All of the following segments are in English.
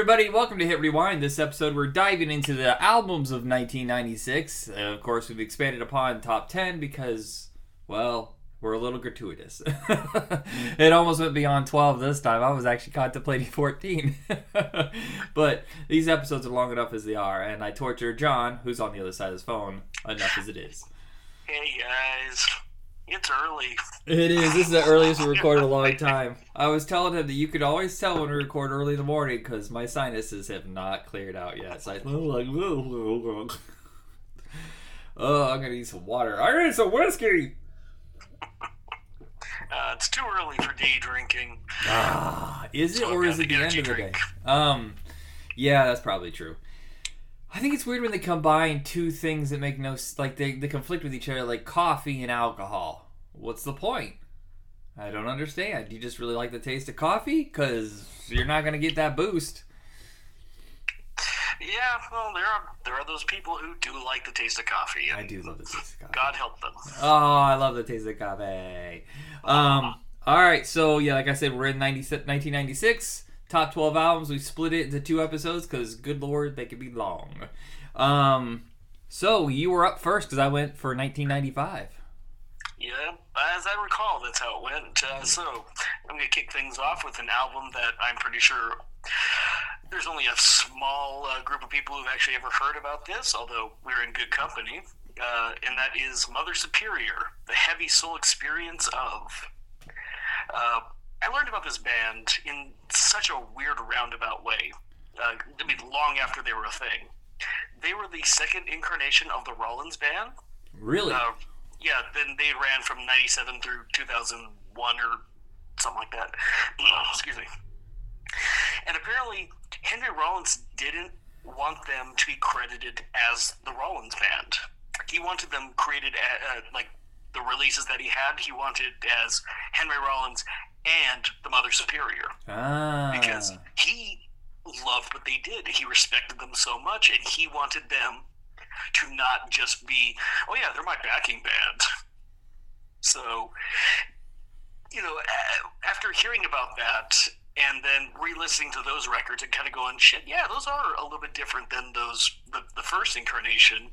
everybody, welcome to Hit Rewind. This episode, we're diving into the albums of 1996. Uh, of course, we've expanded upon top 10 because, well, we're a little gratuitous. it almost went beyond 12 this time. I was actually contemplating 14. but these episodes are long enough as they are, and I torture John, who's on the other side of his phone, enough as it is. Hey guys, it's early. It is. This is the earliest we recorded in a long time. I was telling him that you could always tell when we record early in the morning because my sinuses have not cleared out yet. So I'm like, oh, I'm gonna need some water. I need some whiskey. Uh, it's too early for day drinking. Ah, is it So or is it the end of the day? Um, yeah, that's probably true. I think it's weird when they combine two things that make no like they they conflict with each other, like coffee and alcohol. What's the point? I don't understand. Do you just really like the taste of coffee? Because you're not gonna get that boost. Yeah, well, there are there are those people who do like the taste of coffee. I do love the taste of coffee. God help them. Oh, I love the taste of coffee. Um, all right, so yeah, like I said, we're in 90, 1996. Top 12 albums. We split it into two episodes because, good lord, they could be long. Um, so you were up first because I went for 1995. Yeah, as I recall, that's how it went. Uh, so I'm gonna kick things off with an album that I'm pretty sure there's only a small uh, group of people who've actually ever heard about this, although we're in good company. Uh, and that is Mother Superior, the heavy soul experience of. Uh, I learned about this band in such a weird roundabout way. Uh, I mean, long after they were a thing. They were the second incarnation of the Rollins band. Really? Uh, yeah, then they ran from 97 through 2001 or something like that. Excuse me. And apparently, Henry Rollins didn't want them to be credited as the Rollins band. He wanted them created a, uh, like the releases that he had, he wanted as Henry Rollins and the Mother Superior ah. because he loved what they did. He respected them so much, and he wanted them to not just be, oh yeah, they're my backing band. So, you know, after hearing about that and then re-listening to those records and kind of going, shit, yeah, those are a little bit different than those the, the first incarnation.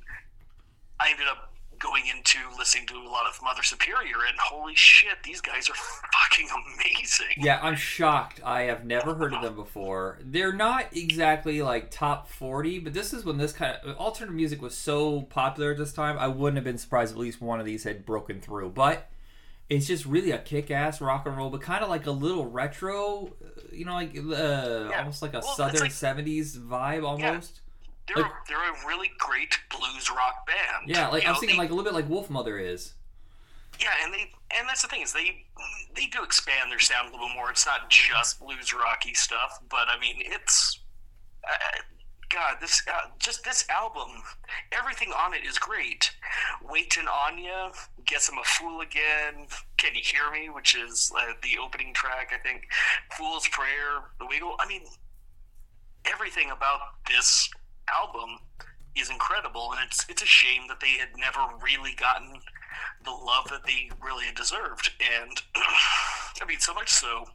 I ended up going into listening to a lot of Mother Superior, and holy shit, these guys are fucking amazing. Yeah, I'm shocked. I have never heard of them before. They're not exactly like top 40, but this is when this kind of alternative music was so popular at this time. I wouldn't have been surprised if at least one of these had broken through. But it's just really a kick-ass rock and roll, but kind of like a little retro, uh, you know, like uh, almost like a Well, southern like- 70s vibe almost. They're, Like- a, they're a really great blues rock band. Yeah, like You I'm know, thinking they- like a little bit like Wolfmother is. yeah, and they and that's the thing is they they do expand their sound a little more. It's not just blues rocky stuff, but I mean it's uh, God this uh, just this album, everything on it is great. Wait and Anya gets him a fool again. Can you hear me? Which is uh, the opening track, I think. Fool's Prayer, The Wiggle. I mean, everything about this album is incredible, and it's it's a shame that they had never really gotten the love that they really deserved. And I mean, so much so,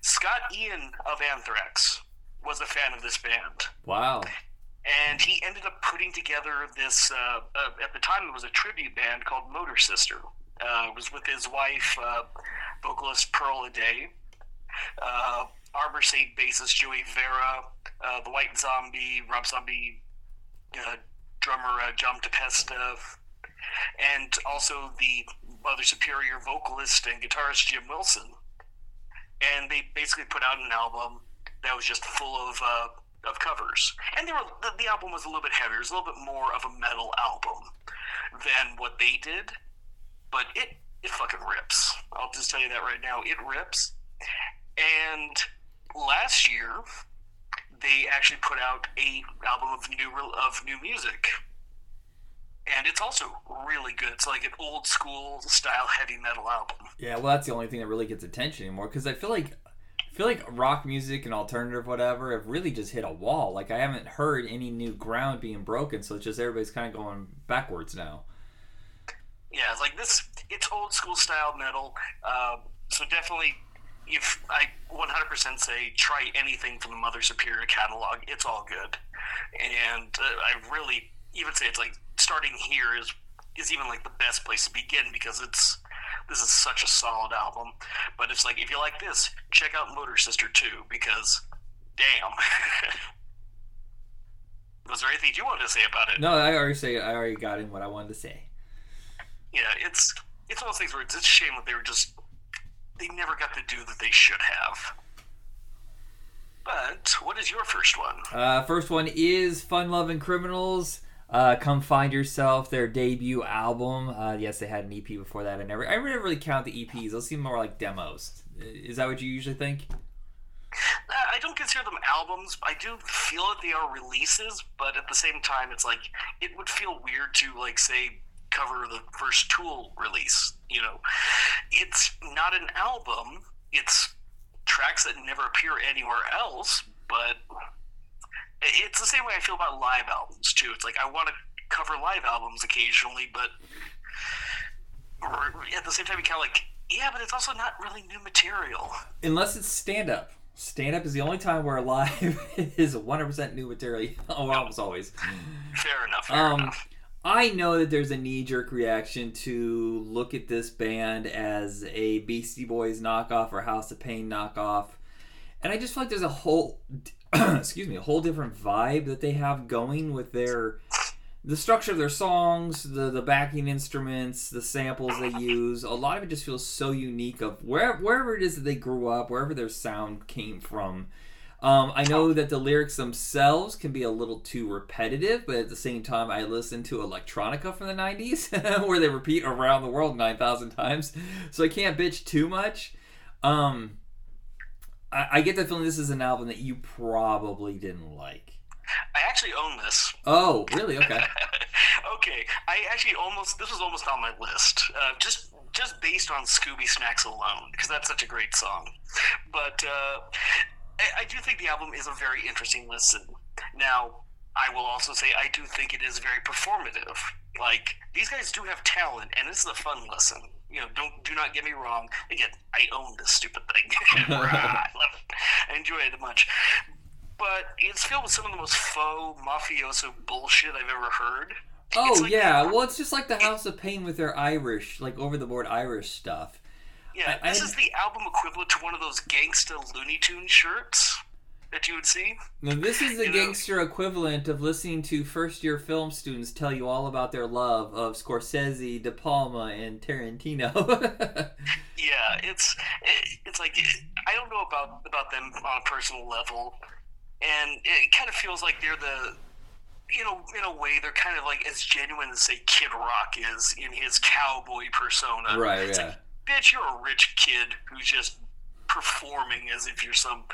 Scott Ian of Anthrax was a fan of this band, Wow. and he ended up putting together this. Uh, uh, at the time, it was a tribute band called Motor Sister. Uh, it was with his wife, uh, vocalist Pearl Aday, uh, Armored Saint bassist Joey Vera, uh, the White Zombie, Rob Zombie, uh, drummer uh, John Tempesta, and also the Mother Superior vocalist and guitarist Jim Wilson. And they basically put out an album that was just full of uh, of covers, and they were the, the album was a little bit heavier, it was a little bit more of a metal album than what they did, but it it fucking rips. I'll just tell you that right now, it rips. And last year, they actually put out a album of new of new music, and it's also really good. It's like an old school style heavy metal album. Yeah, well, that's the only thing that really gets attention anymore because I feel like I feel like rock music and alternative whatever have really just hit a wall. Like I haven't heard any new ground being broken, so it's just everybody's kind of going backwards now. Yeah, it's like this. It's old school style metal. Uh, so definitely if I 100% say try anything from the Mother Superior catalog, it's all good. And uh, I really even say it's like starting here is is even like the best place to begin because it's this is such a solid album. But it's like if you like this, check out Motor Sister 2 because damn. Was there anything you wanted to say about it? No, I already say I already got in what I wanted to say. Yeah, it's it's one of those things where it's a shame that they were just they never got the do that they should have. But what is your first one? Uh, first one is Fun Lovin' Criminals. Uh, Come Find Yourself, their debut album. Uh, yes, they had an EP before that. I never, I never really count the EPs. Those seem more like demos. Is that what you usually think? Uh, I don't consider them albums. I do feel that they are releases, but at the same time, it's like it would feel weird to like say cover the first Tool release. You know, it's not an album. It's tracks that never appear anywhere else, but it's the same way I feel about live albums too. It's like I want to cover live albums occasionally, but at the same time, you kind of like, yeah, but it's also not really new material. Unless it's stand up. Stand up is the only time where live is 100% new material. Oh, almost always. Fair enough. Fair Um, enough. I know that there's a knee jerk reaction to look at this band as a Beastie Boys knockoff or House of Pain knockoff. And I just feel like there's a whole, excuse me, a whole different vibe that they have going with their, the structure of their songs, the the backing instruments, the samples they use. A lot of it just feels so unique of wherever wherever it is that they grew up, wherever their sound came from. Um, I know that the lyrics themselves can be a little too repetitive, but at the same time, I listen to electronica from the 90s where they repeat around the world 9,000 times. So I can't bitch too much. Um, I, I get the feeling this is an album that you probably didn't like. I actually own this. Oh, really? Okay. okay, I actually almost this was almost on my list, uh, just just based on Scooby Snacks alone, because that's such a great song. But uh, I, I do think the album is a very interesting listen. Now, I will also say I do think it is very performative. Like these guys do have talent, and this is a fun listen. You know, don't do not get me wrong. Again, I own this stupid thing. I love it. I enjoy it much. But it's filled with some of the most faux mafioso bullshit I've ever heard. Oh, like- yeah. Well, it's just like the House of Pain with their Irish, like over the board Irish stuff. Yeah, I- this I- is the album equivalent to one of those gangsta Looney Tune shirts that you would see. Now, this is the You know- gangster equivalent of listening to first year film students tell you all about their love of Scorsese, De Palma, and Tarantino. Yeah, it's it, it's like I don't know about about them on a personal level, and it kind of feels like they're the you know in a way they're kind of like as genuine as say Kid Rock is in his cowboy persona. right, It's yeah. like, bitch, you're a rich kid who's just performing as if you're some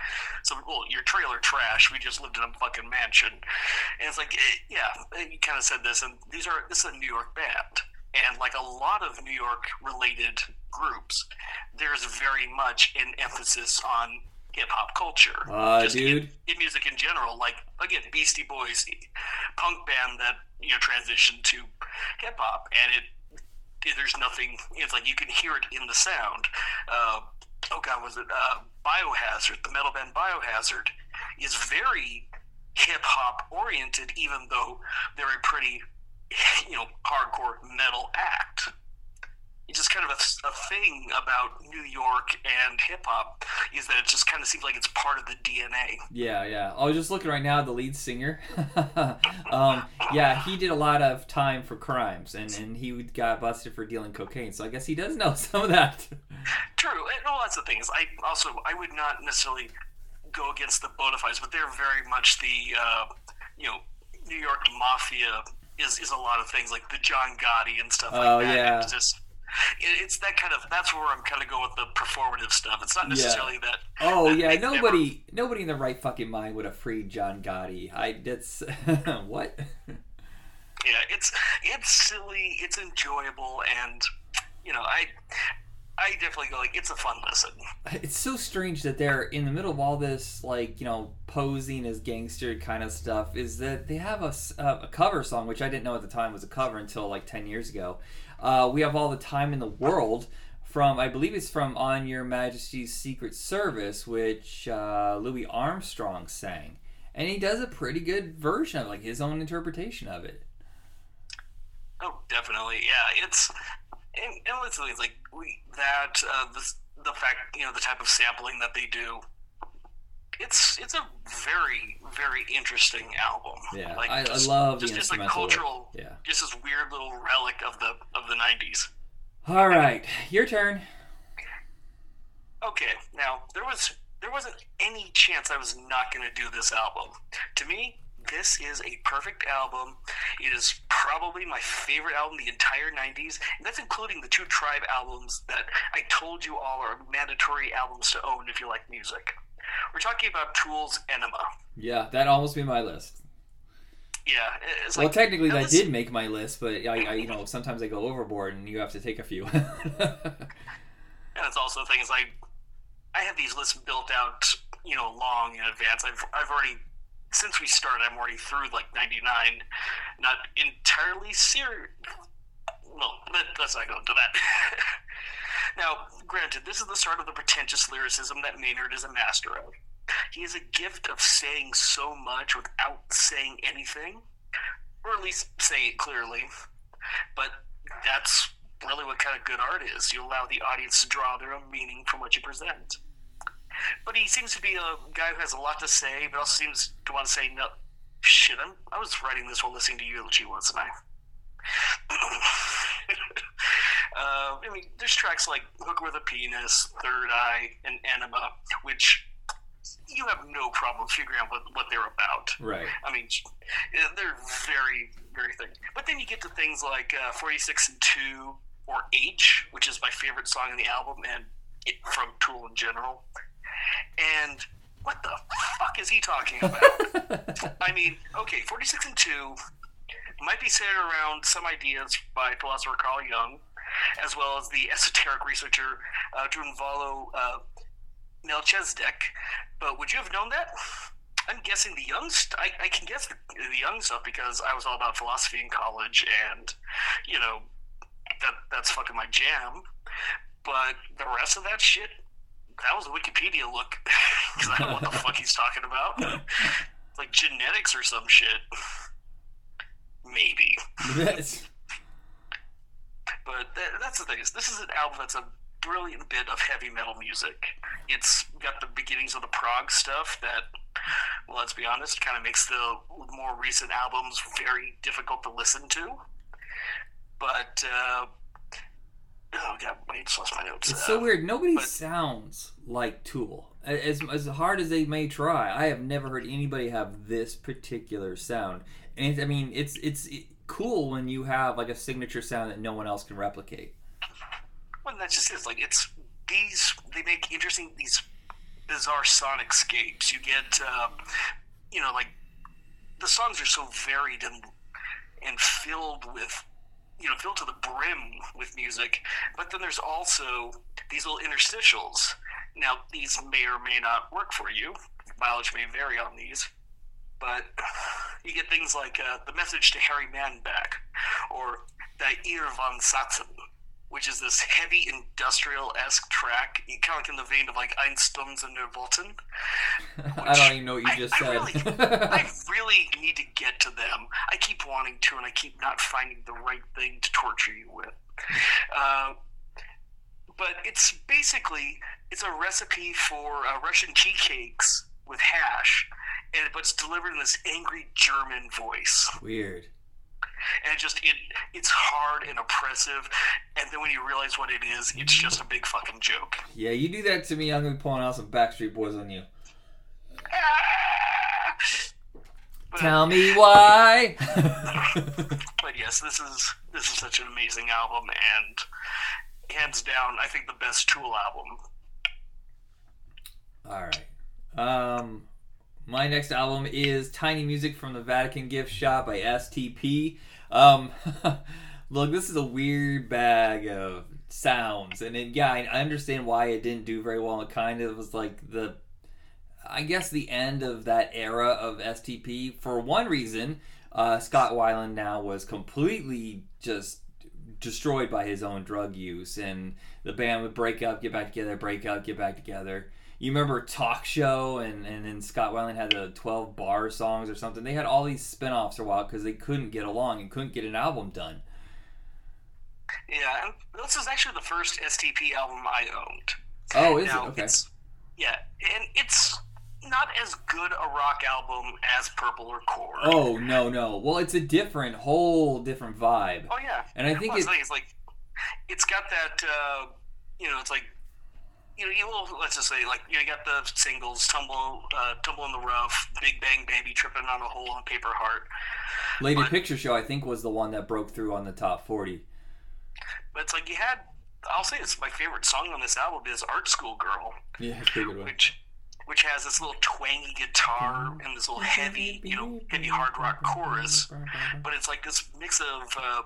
some well your trailer trash. We just lived in a fucking mansion. And it's like eh, yeah you kind of said this and these are this is a new york band. And like a lot of new york related groups there's very much an emphasis on hip-hop culture. Uh, Just in- dude. in music in general like again beastie boys punk band that you know transitioned to hip-hop and it there's nothing. It's like you can hear it in the sound. Uh, oh God, was it uh, Biohazard? The metal band Biohazard is very hip hop oriented, even though they're a pretty, you know, hardcore metal act. It's just kind of a, a thing about New York and hip hop is that it just kind of seems like it's part of the DNA. Yeah, yeah. I was just looking right now at the lead singer. um, yeah, he did a lot of time for crimes, and, and he got busted for dealing cocaine. So I guess he does know some of that. True. And well, that's the thing is, I also I would not necessarily go against the bona fides, but they're very much the uh, you know New York mafia is is a lot of things like the John Gotti and stuff like Oh, that. yeah. It's just it, it's that kind of that's where I'm kind of going with the performative stuff. It's not Yeah. necessarily that. Oh that yeah, they've never- nobody nobody in the right fucking mind would have freed John Gotti. I that's what? Yeah, it's it's silly, it's enjoyable, and you know I. I definitely go like it's a fun listen. It's so strange that they're in the middle of all this, like you know, posing as gangster kind of stuff. Is that they have a, uh, a cover song, which I didn't know at the time was a cover until like ten years ago. Uh, we have all the time in the world from I believe it's from On Her Majesty's Secret Service, which uh, Louis Armstrong sang, and he does a pretty good version of like his own interpretation of it. Oh, definitely, yeah. It's and, and like we that uh, the fact you know the type of sampling that they do. It's it's a very very interesting album. Yeah, like, I, just, I love just like cultural, Yeah. just this weird little relic of the of the '90s. All right, your turn. Okay, now there was there wasn't any chance I was not going to do this album. To me, this is a perfect album. It is probably my favorite album the entire 90s, and that's including the two Tribe albums that I told you all are mandatory albums to own if you like music. We're talking about Tool's Ænima. Yeah, that almost made my list. Yeah, it's well, like technically that this- did make my list, but I, I, you know, sometimes I go overboard and you have to take a few. And it's also things like I have these lists built out, you know, long in advance. I've I've already since we started, I'm already through like 99. Not entirely serious. Well, let, let's not go into that. now, granted, this is the start of the pretentious lyricism that Maynard is a master of. He has a gift of saying so much without saying anything, or at least saying it clearly. But that's really what kind of good art is. You allow the audience to draw their own meaning from what you present. But he seems to be a guy who has a lot to say, but also seems to want to say, no, shit, I'm, I was writing this while listening to Eulogy, once, and I? Uh, I mean, there's tracks like Hooker with a Penis, Third Eye, and Enema, which you have no problem figuring out what, what they're about. right. I mean, eh, they're very, very thick. But then you get to things like uh, 46 and 2 or H, which is my favorite song in the album and it, from Tool in general. And what the fuck is he talking about? I mean, okay, 46 and 2 might be centered around some ideas by philosopher Carl Jung, as well as the esoteric researcher uh, Drunvalo uh, Melchizedek. But would you have known that? I'm guessing the Jung. St- I, I can guess the, the Jung stuff because I was all about philosophy in college, and you know that that's fucking my jam. But the rest of that shit, that was a Wikipedia look because I don't know what the fuck he's talking about. like genetics or some shit. Maybe. That's- But th- that's the thing is, this is an album that's a brilliant bit of heavy metal music. It's got the beginnings of the prog stuff that, well, let's be honest, kind of makes the more recent albums very difficult to listen to. But uh, oh god, wait, just lost my notes. It's Uh, so weird. Nobody but- sounds like Tool. As, as hard as they may try, I have never heard anybody have this particular sound. And it's, I mean, it's it's cool when you have like a signature sound that no one else can replicate. Well, that's just it. Like it's these. They make interesting these bizarre sonic scapes. You get, uh, you know, like the songs are so varied and and filled with, you know, filled to the brim with music. But then there's also these little interstitials. Now, these may or may not work for you. Mileage may vary on these. But you get things like uh, the message to Harry Manback, or Die Eier von Satan, which is this heavy industrial esque track, kind of like in the vein of like Ein Stunde in der. I don't even know what you I- just I said. really- I really need to get to them. I keep wanting to, and I keep not finding the right thing to torture you with. Uh, but it's basically it's a recipe for uh, Russian tea cakes with hash, and but it's delivered in this angry German voice Weird. and it just it it's hard and oppressive and then when you realize what it is it's just a big fucking joke Yeah, you do that to me, I'm gonna be pulling out some Backstreet Boys on you. But, Tell me why. but yes this is this is such an amazing album and hands down i think the best tool album All right. Um, my next album is Tiny Music from the Vatican Gift Shop by STP. Um, look, this is a weird bag of sounds, and it, yeah, I understand why it didn't do very well. It kind of was like the, I guess, the end of that era of STP. For one reason, uh, Scott Weiland now was completely just destroyed by his own drug use, and the band would break up, get back together, break up, get back together. You remember Talk Show, and and then Scott Weiland had the twelve bar songs or something. They had all these spin-offs for a while because they couldn't get along and couldn't get an album done. Yeah, and this is actually the first STP album I owned. Oh, is Now, it okay? It's, yeah, and it's not as good a rock album as Purple or Core. Oh no no. Well, it's a different, whole different vibe, Oh, yeah. and I think it. it's, like, it's like it's got that uh, you know it's like you know you will let's just say like you, know, you got the singles tumble uh, tumble in the rough big bang baby tripping on a hole on paper heart Lady but- Picture Show, I think, was the one that broke through on the top forty. but it's like you had i'll say it's my favorite song on this album is art school girl Yeah, it's a good one. which which has this little twangy guitar and this little heavy you know heavy hard rock chorus but it's like this mix of uh,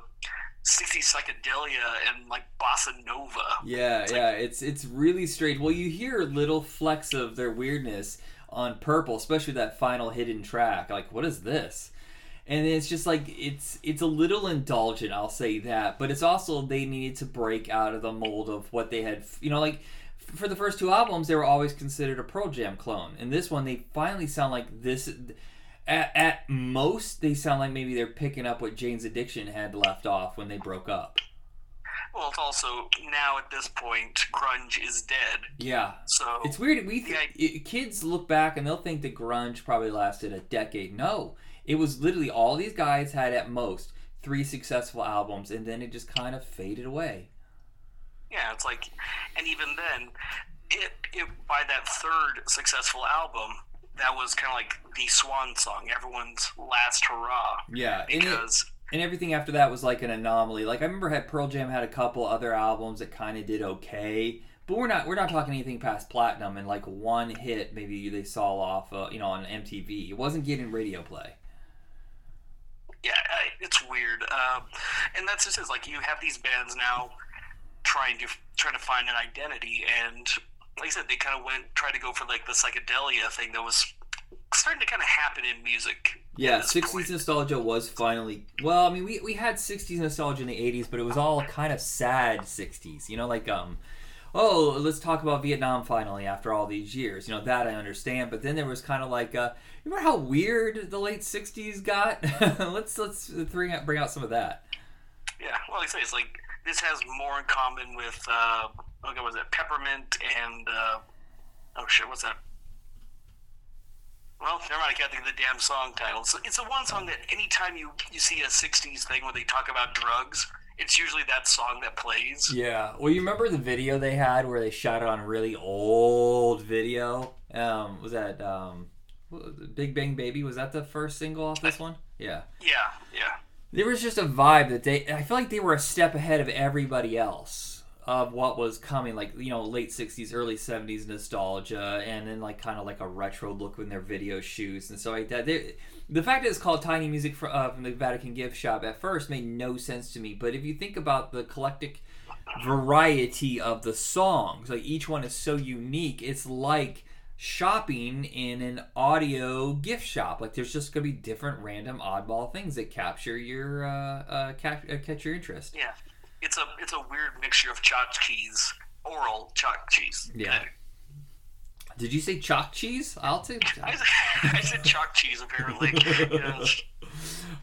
60 psychedelia and like bossa nova Yeah, It's yeah, it's it's really strange. Well, you hear little flecks of their weirdness on Purple, especially that final hidden track. Like, what is this? And it's just like it's it's a little indulgent, I'll say that. But it's also they needed to break out of the mold of what they had. You know, like for the first two albums, they were always considered a Pearl Jam clone. And this one, they finally sound like this. At, at most, they sound like maybe they're picking up what Jane's Addiction had left off when they broke up. well it's also now at this point grunge is dead Yeah, so It's weird. We Yeah. th- i kids look back and they'll think that grunge probably lasted a decade. No, it was literally all these guys had at most three successful albums, and then it just kind of faded away. Yeah, it's like, and even then, it, it by that third successful album, that was kind of like the swan song, everyone's last hurrah, Yeah, and, it, because and everything after that was like an anomaly. Like I remember, had Pearl Jam had a couple other albums that kind of did okay, but we're not we're not talking anything past platinum and like one hit maybe they saw off, uh, you know, on MTV. It wasn't getting radio play. yeah, it's weird. Um, and that's just it. Like you have these bands now trying to trying to find an identity, and like I said, they kind of went tried to go for like the psychedelia thing that was starting to kind of happen in music. Yeah, 60s point. nostalgia was finally. Well, I mean, we, we had 60s nostalgia in the 80s, but it was all kind of sad 60s. You know, like, um, oh, let's talk about Vietnam finally after all these years. You know, that I understand. But then there was kind of like, uh, remember how weird the late 60s got? let's let's bring out, bring out some of that. Yeah, well, like I say, it's like this has more in common with uh, okay, was it Peppermint and uh, oh shit, what's that? Well, never mind. I can't think of the damn song title. It's, it's the one song that anytime you you see a '60s thing where they talk about drugs, it's usually that song that plays. Yeah. Well, you remember the video they had where they shot it on a really old video? Um, was that um, what was it, Big Bang Baby? Was that the first single off this one? Yeah. Yeah, yeah. There was just a vibe that they. I feel like they were a step ahead of everybody else of what was coming. Like you know, late '60s, early '70s nostalgia, and then like kind of like a retro look in their video shoots and so like that. They, the fact that it's called Tiny Music for, uh, from the Vatican Gift Shop at first made no sense to me. But if you think about the eclectic variety of the songs, like each one is so unique, it's like shopping in an audio gift shop. Like there's just gonna be different random oddball things that capture your uh, uh, catch, uh, catch your interest. Yeah, it's a it's a weird mixture of tchotchkes, oral tchotchkes. Yeah. Did you say chalk cheese? I'll take. I, I said chalk cheese apparently.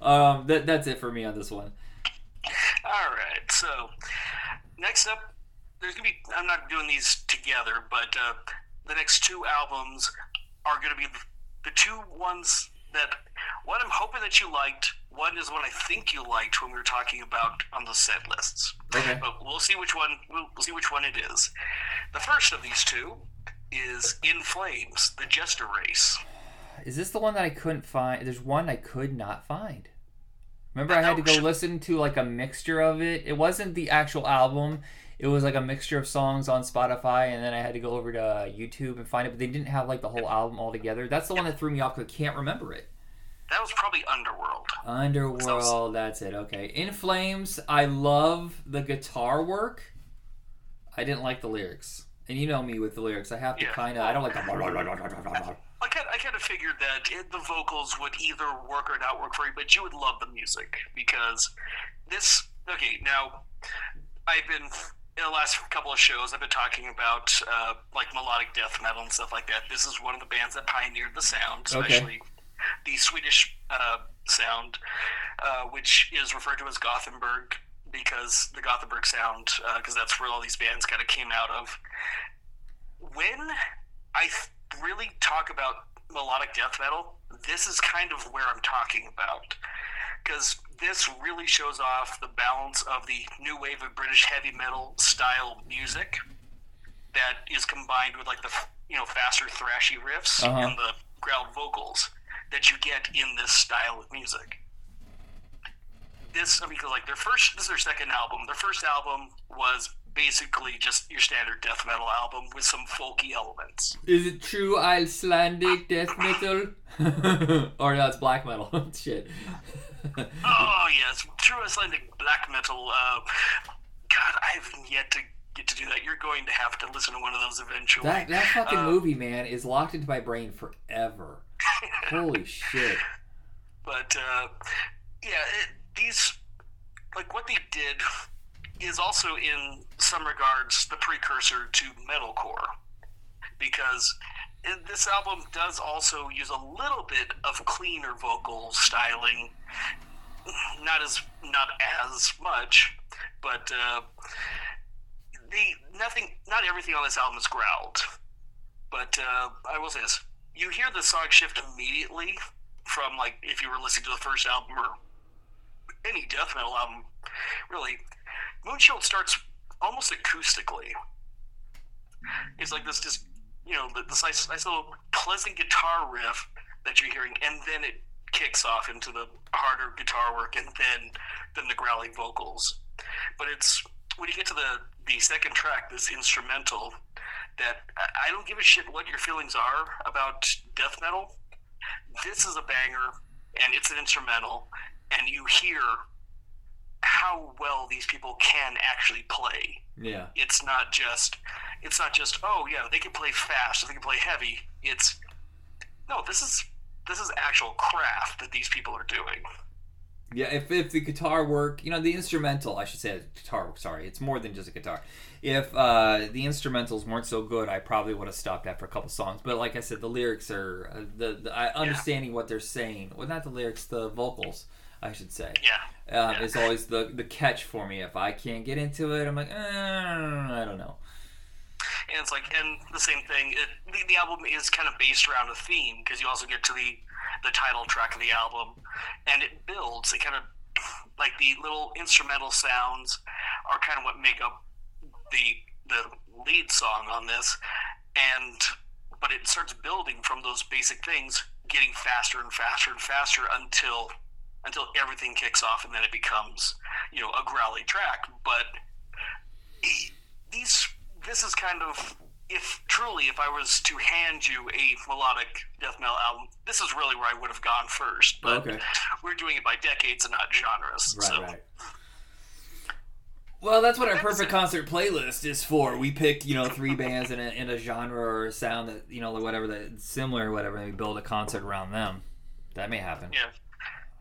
Um, that, that's it for me on this one. All right. So next up, there's gonna be. I'm not doing these together, but uh, the next two albums are gonna be the two ones that. One I'm hoping that you liked. One is one I think you liked when we were talking about on the set lists. Okay. But we'll see which one. We'll, we'll see which one it is. The first of these two is In Flames, the Jester Race. Is this the one that I couldn't find? There's one I could not find. Remember, I had to go listen to like a mixture of it. It wasn't the actual album. It was like a mixture of songs on Spotify, and then I had to go over to uh, YouTube and find it. But they didn't have like the whole album all together. That's the one that threw me off because I can't remember it. That was probably Underworld. Underworld, that's it. Okay. In Flames, I love the guitar work. I didn't like the lyrics. And you know me with the lyrics. I have to Yeah. kind of. I don't like the. I kind, I kind of figured that it, the vocals would either work or not work for you, but you would love the music because this okay, now I've been in the last couple of shows. I've been talking about uh, like melodic death metal and stuff like that. This is one of the bands that pioneered the sound, Okay. especially the Swedish uh, sound, uh, which is referred to as Gothenburg because the Gothenburg sound, because that's where all these bands kind of came out of. When I th- really talk about melodic death metal, this is kind of where I'm talking about. Because this really shows off the balance of the new wave of British heavy metal style music that is combined with like the you know faster thrashy riffs Uh-huh. and the growled vocals that you get in this style of music. This I mean, like their first, this is their second album. Their first album was basically just your standard death metal album with some folky elements. Is it true Icelandic death metal? or no, it's black metal. Shit. Oh yes, true Icelandic black metal. Uh, God, I haven't yet to get to do that. You're going to have to listen to one of those eventually. that that fucking Uh, movie, man, is locked into my brain forever. Holy shit. But uh, yeah, it, these like what they did is also in some regards the precursor to metalcore because this album does also use a little bit of cleaner vocal styling, not as not as much, but uh, the nothing, not everything on this album is growled. But uh, I will say this: you hear the song shift immediately from like if you were listening to the first album or any death metal album, really. Moonshield starts almost acoustically. It's like this just you know this nice, nice little pleasant guitar riff that you're hearing, and then it kicks off into the harder guitar work, and then then the growling vocals. But it's when you get to the the second track, this instrumental, that I- I don't give a shit what your feelings are about death metal. This is a banger, and it's an instrumental, and you hear how well these people can actually play Yeah. it's not just it's not just oh yeah they can play fast they can play heavy it's no this is this is actual craft that these people are doing Yeah, if, if the guitar work, you know, the instrumental, I should say guitar work, sorry, it's more than just a guitar. If uh, the instrumentals weren't so good, I probably would have stopped after a couple songs. But like I said, the lyrics are, uh, the, the I, understanding what they're saying, well, not the lyrics, the vocals, I should say, yeah um, Yeah. is always the, the catch for me. If I can't get into it, I'm like, eh, I don't know. and it's like and the same thing it, the, the album is kind of based around a theme because you also get to the the title track of the album and it builds it kind of like the little instrumental sounds are kind of what make up the the lead song on this and but it starts building from those basic things getting faster and faster and faster until until everything kicks off and then it becomes you know a growly track but these this is kind of if truly if I was to hand you a melodic death metal album, this is really where I would have gone first. But Okay. we're doing it by decades and not genres. Right, so right. Well, that's what our perfect concert playlist is for. We pick, you know, three bands in a, in a genre or a sound that, you know, whatever that similar or whatever, and we build a concert around them. That may happen. yeah.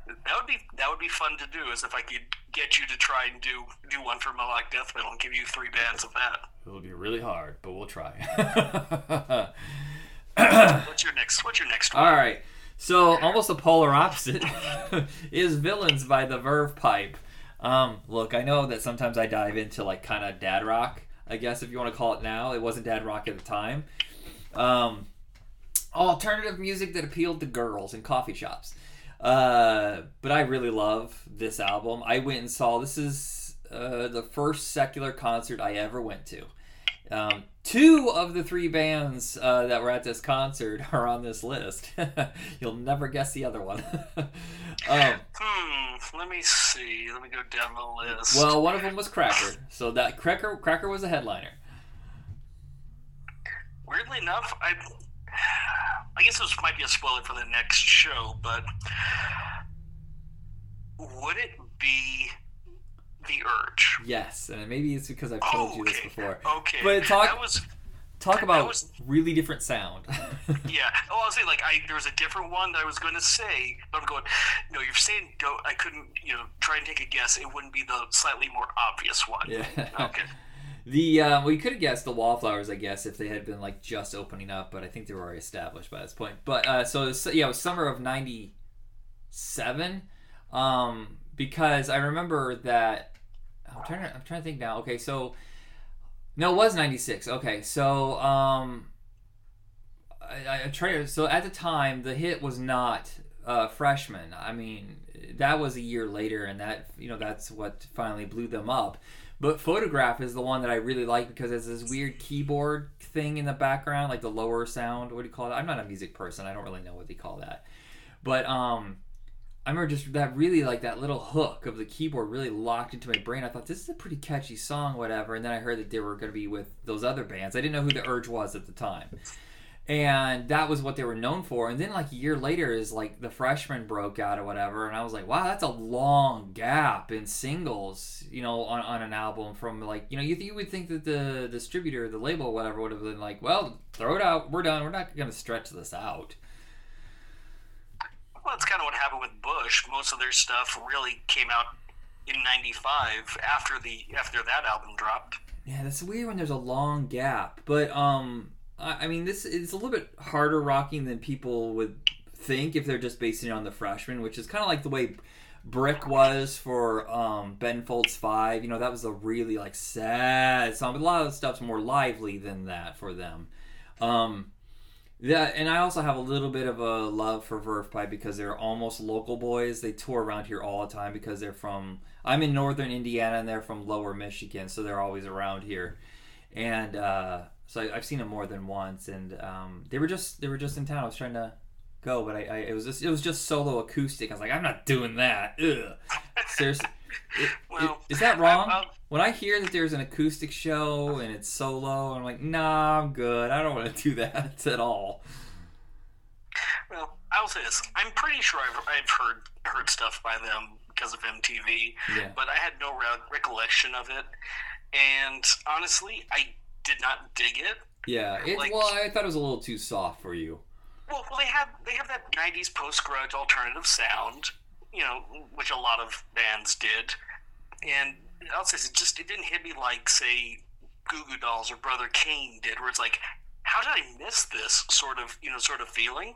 That would be that would be fun to do. Is if I could get you to try and do do one for melodic death metal and give you three bands of that. It'll be really hard, but we'll try. What's your next? What's your next one? All right. So almost the polar opposite is "Villains" by the Verve Pipe. Um, look, I know that sometimes I dive into like kind of dad rock. I guess if you want to call it now, it wasn't dad rock at the time. Um, alternative music that appealed to girls in coffee shops. Uh, but I really love this album. I went and saw this is uh, the first secular concert I ever went to. Um, two of the three bands uh, that were at this concert are on this list. You'll never guess the other one. um, Hmm. Let me see. Let me go down the list. well, one of them was Cracker, so that Cracker Cracker was the headliner. weirdly enough, I I guess this might be a spoiler for the next show, but would it be the urge? Yes, and maybe it's because I've told you this before. Okay, But talk- was Talk about was- really different sound. Yeah. Oh, I was saying like I there was a different one that I was going to say, but I'm going. No, you're saying don't. I couldn't. You know, try and take a guess. It wouldn't be the slightly more obvious one. yeah. Okay. The uh, we could have guessed the wallflowers, I guess, if they had been like just opening up, but I think they were already established by this point. But uh, so yeah, it was summer of '97, um, because I remember that. I'm trying to I'm trying to think now. Okay, so no, it was '96. Okay, so um, I, I try. So at the time, the hit was not uh, freshman. I mean, that was a year later, and that you know that's what finally blew them up. But photograph is the one that I really like because it's this weird keyboard thing in the background, like the lower sound. What do you call it? I'm not a music person. I don't really know what they call that. But um, I remember just that really like that little hook of the keyboard really locked into my brain. I thought this is a pretty catchy song, whatever. And then I heard that they were going to be with those other bands. I didn't know who the Urge was at the time and that was what they were known for and then like a year later is like the freshman broke out or whatever and i was like wow that's a long gap in singles you know on, on an album from like you know you, you would think that the distributor the label whatever would have been like well throw it out we're done we're not going to stretch this out Well, that's kind of what happened with Bush. Most of their stuff really came out in '95 after the after that album dropped. Yeah, that's weird when there's a long gap. But um, I, mean, this is a little bit harder rocking than people would think if they're just basing it on the freshman, which is kind of like the way Brick was for um, Ben Folds Five. You know, that was a really like sad song. But a lot of the stuff's more lively than that for them. Um, yeah, and I also have a little bit of a love for Verve Pipe because they're almost local boys. They tour around here all the time because they're from. I'm in northern Indiana and they're from lower Michigan, so they're always around here. And uh, so I, I've seen them more than once, and um, they were just they were just in town. I was trying to go, but I, I it was just it was just solo acoustic. I was like, I'm not doing that. Ugh. Seriously, It- Well, it- is that wrong? I- when I hear that there's an acoustic show and it's solo, I'm like, nah, I'm good. I don't want to do that at all. Well, I'll say this: I'm pretty sure I've, I've heard heard stuff by them because of MTV, Yeah. but I had no re- recollection of it. And honestly, I did not dig it. Yeah, it, Like- well, I thought it was a little too soft for you. Well, well, they have they have that '90s post grunge alternative sound, you know, which a lot of bands did. And I'll say it just it didn't hit me like say Goo Goo Dolls or Brother Cane did, where it's like, how did I miss this sort of you know sort of feeling?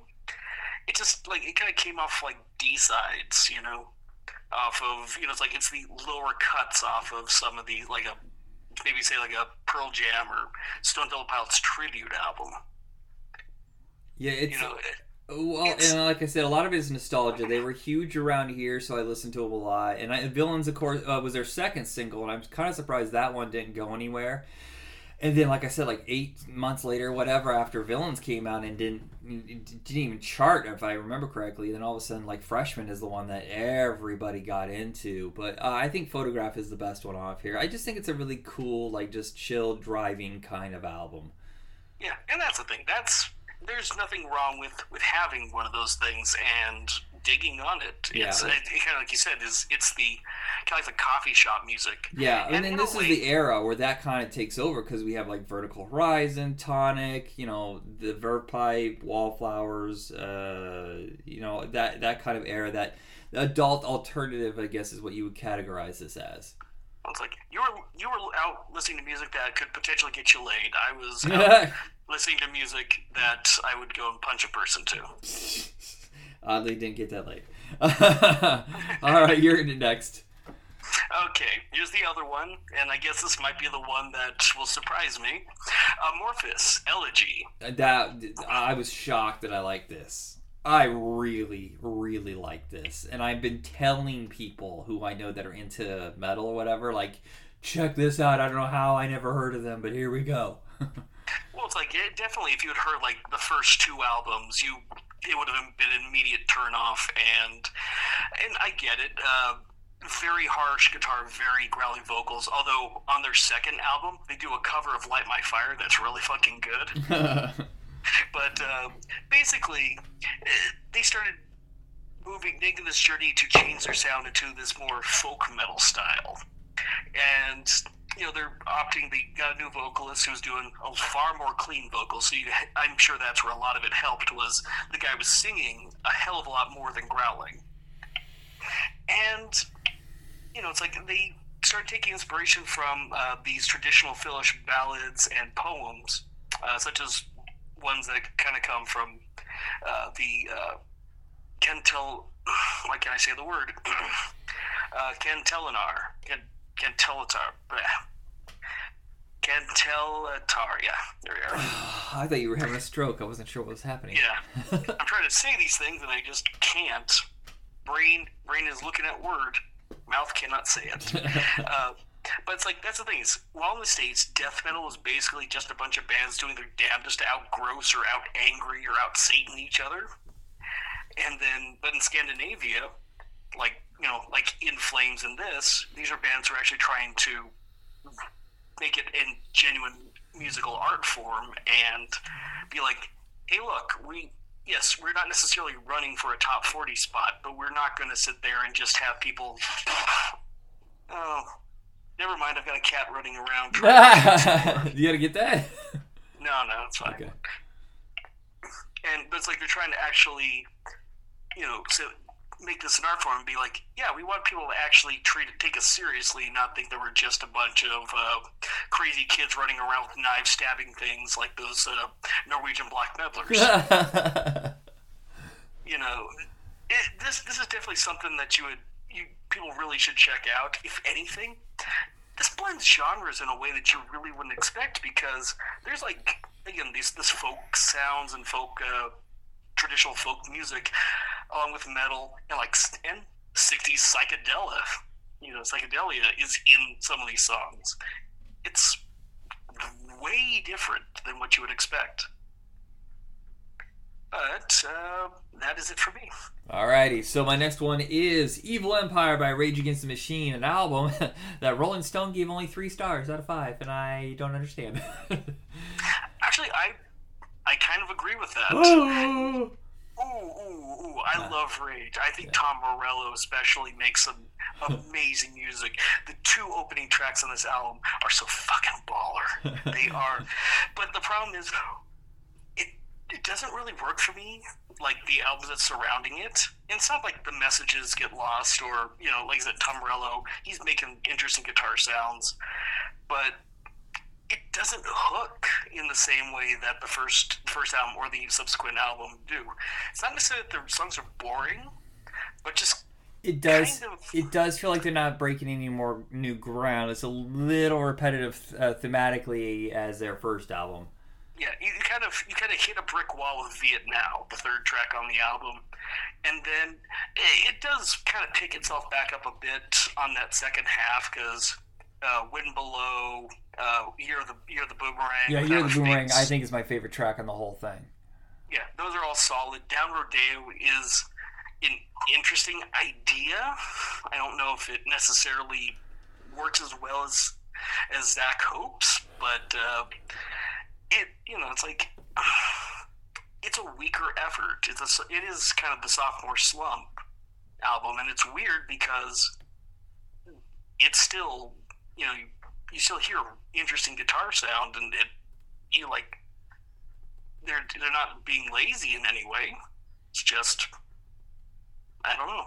It just like it kind of came off like B sides, you know, off of you know it's like it's the lower cuts off of some of the like a maybe say like a Pearl Jam or Stone Temple Pilots tribute album. Yeah, it's You know, well, it's- and like I said, a lot of it is nostalgia. They were huge around here, so I listened to them a lot. And I, Villains, of course, uh, was their second single, and I'm kind of surprised that one didn't go anywhere. And then, like I said, like eight months later, whatever, after Villains came out and didn't didn't even chart, if I remember correctly, then all of a sudden, like Freshman is the one that everybody got into. But uh, I think Photograph is the best one off here. I just think it's a really cool, like just chill driving kind of album. Yeah, and that's the thing. That's there's nothing wrong with with having one of those things and digging on it. Yeah. It's it, kind of like you said is it's the kind of like the coffee shop music. Yeah, and, And then this is the era where that kind of takes over because we have like Vertical Horizon, Tonic, you know, the Verve Pipe, Wallflowers, uh, you know, that that kind of era. That adult alternative, I guess, is what you would categorize this as. It's like you were you were out listening to music that could potentially get you laid. I was listening to music that I would go and punch a person to. Oddly, didn't get that late. All right, you're next. Okay, here's the other one, and I guess this might be the one that will surprise me. Amorphis Elegy. Uh, that I was shocked that I like this. I really, really like this, and I've been telling people who I know that are into metal or whatever, like, check this out. I don't know how I never heard of them, but here we go. Well, it's like it, definitely if you had heard like the first two albums, you it would have been an immediate turn off, and and I get it. Uh, very harsh guitar, very growly vocals. Although on their second album, they do a cover of "Light My Fire" that's really fucking good. but uh, basically, they started moving, making this journey to change their sound into this more folk metal style. And you know, they're opting. They got a new vocalist who's doing a far more clean vocal. So you, I'm sure that's where a lot of it helped. Was the guy was singing a hell of a lot more than growling, and you know, it's like they started taking inspiration from uh, these traditional Finnish ballads and poems, uh, such as ones that kind of come from uh, the uh, Kentel. Why can't I say the word? uh, Kentelinar. Ken, Kanteletar. Kanteletar. Yeah, there we are. I thought you were having a stroke. I wasn't sure what was happening. Yeah, I'm trying to say these things and I just can't. Brain, brain is looking at word. Mouth cannot say it. uh, but it's like that's the thing is, while in the states, death metal is basically just a bunch of bands doing their damnedest to out gross or out angry or out Satan each other. And then, but in Scandinavia, like you know, like In Flames and this, these are bands who are actually trying to make it in genuine musical art form and be like, hey, look, we yes, we're not necessarily running for a top 40 spot, but we're not going to sit there and just have people. Oh, never mind. I've got a cat running around. you got to get that? No, no, it's fine. Okay. And but it's like they're trying to actually, you know, so make this an art form and be like, yeah, we want people to actually treat it, take us seriously, not think that we're just a bunch of uh, crazy kids running around with knives stabbing things like those uh, Norwegian black meddlers. you know, it, this this is definitely something that you would you people really should check out. If anything, this blends genres in a way that you really wouldn't expect because there's like again these this folk sounds and folk uh, traditional folk music along with metal and like and 60s psychedelia. You know, psychedelia is in some of these songs. It's way different than what you would expect. But uh, that is it for me. Alrighty, so my next one is Evil Empire by Rage Against the Machine, an album that Rolling Stone gave only three stars out of five, and I don't understand. Actually, I I kind of agree with that. Ooh, ooh, ooh! I love Rage. I think yeah. Tom Morello especially makes some amazing music. The two opening tracks on this album are so fucking baller. they are, but the problem is, it it doesn't really work for me. Like the albums that's surrounding it, and it's not like the messages get lost or you know, like I said, Tom Morello, he's making interesting guitar sounds, but doesn't hook in the same way that the first first album or the subsequent album do. It's not necessarily that the songs are boring, but just it does kind of, it does feel like they're not breaking any more new ground. It's a little repetitive uh, thematically as their first album. Yeah, you kind of you kind of hit a brick wall with Vietnam, the third track on the album, and then it, it does kind of pick itself back up a bit on that second half because uh, Wind Below, uh, Year of the Year of the Boomerang. Yeah, Year of the Boomerang. I think is my favorite track on the whole thing. Yeah, those are all solid. Down Rodeo is an interesting idea. I don't know if it necessarily works as well as as Zack hopes, but uh, it you know it's like it's a weaker effort. It's a it is kind of the sophomore slump album, and it's weird because it's still you know, you, you still hear interesting guitar sound, and it you know, like they're they're not being lazy in any way. It's just I don't know.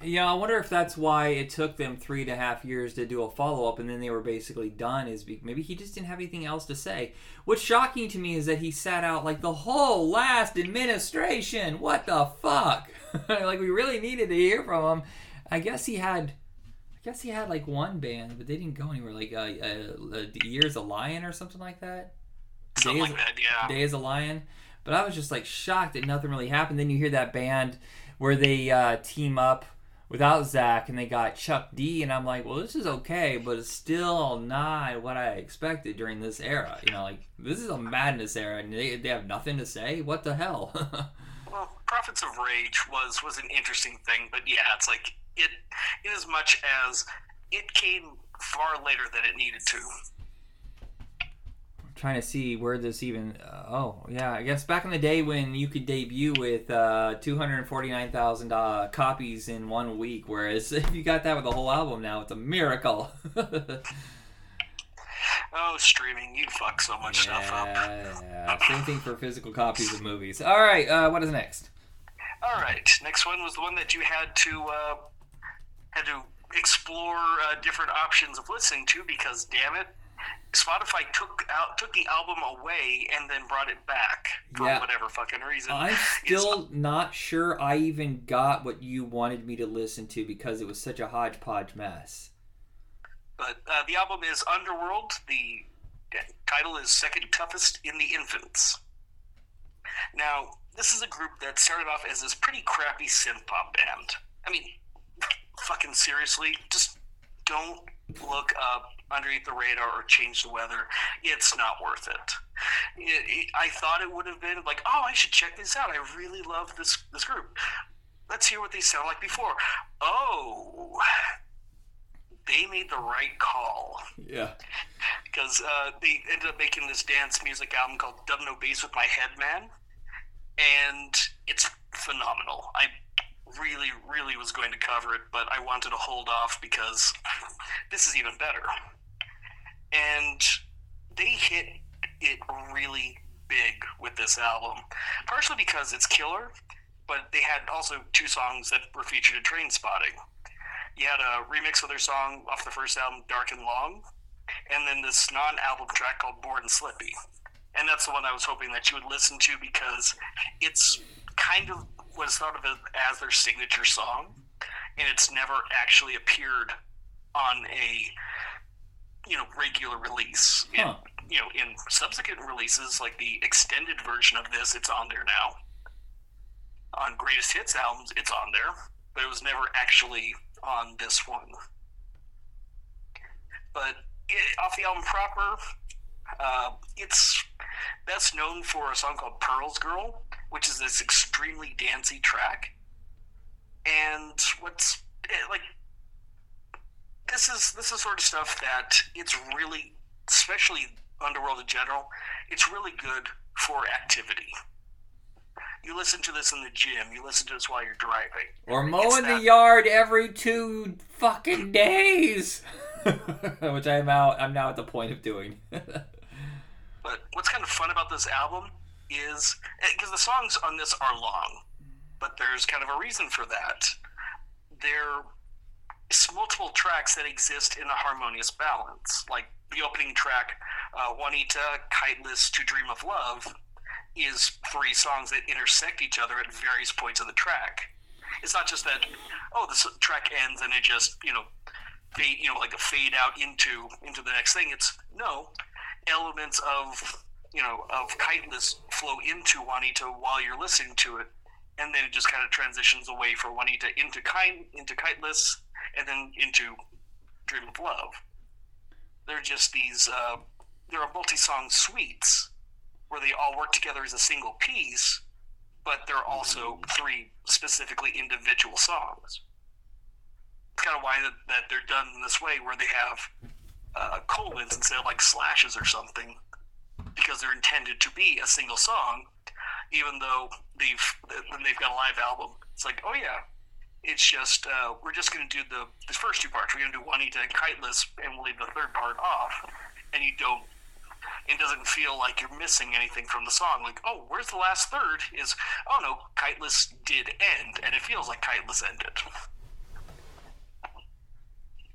Yeah, I wonder if that's why it took them three and a half years to do a follow up, and then they were basically done. Is maybe he just didn't have anything else to say. What's shocking to me is that he sat out like the whole last administration. What the fuck? like we really needed to hear from him. I guess he had I guess he had like one band, but they didn't go anywhere. Like uh, uh, uh Year's a Lion or something like that. Something like that, yeah. Day is a Lion. But I was just like shocked that nothing really happened. Then you hear that band where they uh, team up without Zack and they got Chuck D, and I'm like, well, this is okay, but it's still not what I expected during this era. You know, like this is a madness era, and they, they have nothing to say. What the hell? well, Prophets of Rage was was an interesting thing, but yeah, it's like it in as much as it came far later than it needed to. I'm trying to see where this even. Uh, oh, yeah. I guess back in the day when you could debut with uh, 249,000 uh, copies in one week, whereas if you got that with a whole album now, it's a miracle. Oh, streaming, you fuck so much stuff up. Yeah, same thing for physical copies of movies. All right, uh, what is next? All right, next one was the one that you had to uh, had to explore uh, different options of listening to because, damn it, Spotify took out took the album away and then brought it back for Yeah. whatever fucking reason. I'm It's- still not sure I even got what you wanted me to listen to because it was such a hodgepodge mess. But uh, the album is Underworld. The title is Second Toughest in the Infants. Now, this is a group that started off as this pretty crappy synth pop band. I mean, fucking seriously, just don't look up Underneath the Radar or Change the Weather. It's not worth it. It, it. I thought it would have been like, oh, I should check this out. I really love this this group. Let's hear what they sound like before. Oh, they made the right call Yeah. because uh, they ended up making this dance music album called Dub No Bass with My Head Man, and it's phenomenal. I really, really was going to cover it, but I wanted to hold off because this is even better. And they hit it really big with this album, partially because it's killer, but they had also two songs that were featured in Trainspotting. You had a remix of their song off the first album, Dark and Long, and then this non-album track called Bored and Slippy. And that's the one I was hoping that you would listen to because it's kind of was thought of as their signature song, and it's never actually appeared on a you know regular release. It- you know, in subsequent releases, like the extended version of this, it's on there now. On greatest hits albums, it's on there, but it was never actually on this one. But it, off the album proper, uh, it's best known for a song called "Pearl's Girl," which is this extremely dancey track. And what's eh, like this is this is sort of stuff that it's really, especially Underworld in general, it's really good for activity. You listen to this in the gym. You listen to this while you're driving. Or mowing the yard every two fucking days. Which I'm out. I'm now at the point of doing. But what's kind of fun about this album is because the songs on this are long, but there's kind of a reason for that. There is multiple tracks that exist in a harmonious balance. Like the opening track, uh, Juanita, Kiteless, To Dream of Love, is three songs that intersect each other at various points of the track. It's not just that, oh, this track ends and it just, you know, fade, you know, like a fade out into into the next thing. It's no elements of you know of kiteless flow into Juanita while you're listening to it, and then it just kind of transitions away from Juanita into kind into kiteless, and then into Dream of Love. They're just these. Uh, there are multi-song suites where they all work together as a single piece, but they're also three specifically individual songs. It's kind of why that, that they're done in this way, where they have uh, colons instead of like slashes or something, because they're intended to be a single song, even though they've when they've got a live album. It's like, oh yeah, it's just uh, we're just going to do the the first two parts. We're going to do Juanita and Kiteless, and we'll leave the third part off, and you don't. It doesn't feel like you're missing anything from the song. Like, oh, where's the last third? Is oh no, Kiteless did end, and it feels like Kiteless ended.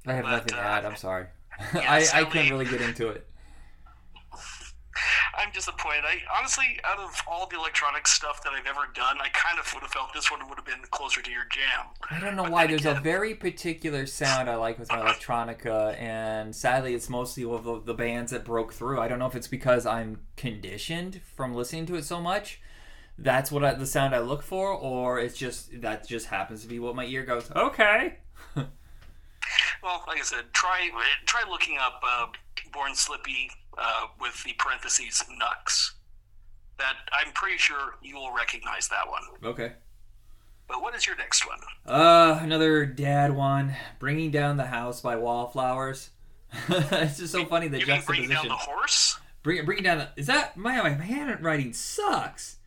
I have But, nothing to uh, add. I'm sorry. yeah, I, I couldn't really get into it. I'm disappointed. I honestly, out of all the electronic stuff that I've ever done, I kind of would have felt this one would have been closer to your jam. I don't know But why. There's a very particular sound I like with my electronica, and sadly, it's mostly of the, the bands that broke through. I don't know if it's because I'm conditioned from listening to it so much. That's what I, the sound I look for, or it's just that just happens to be what my ear goes. Okay. Well, like I said, try try looking up uh, "Born Slippy" uh, with the parentheses "Nuxx." That I'm pretty sure you will recognize that one. Okay. But what is your next one? Uh, another dad one. Bringing down the house by Wallflowers. it's just so funny the you mean bringing down juxtaposition. the horse? Bring bring down. The, is that my my handwriting sucks?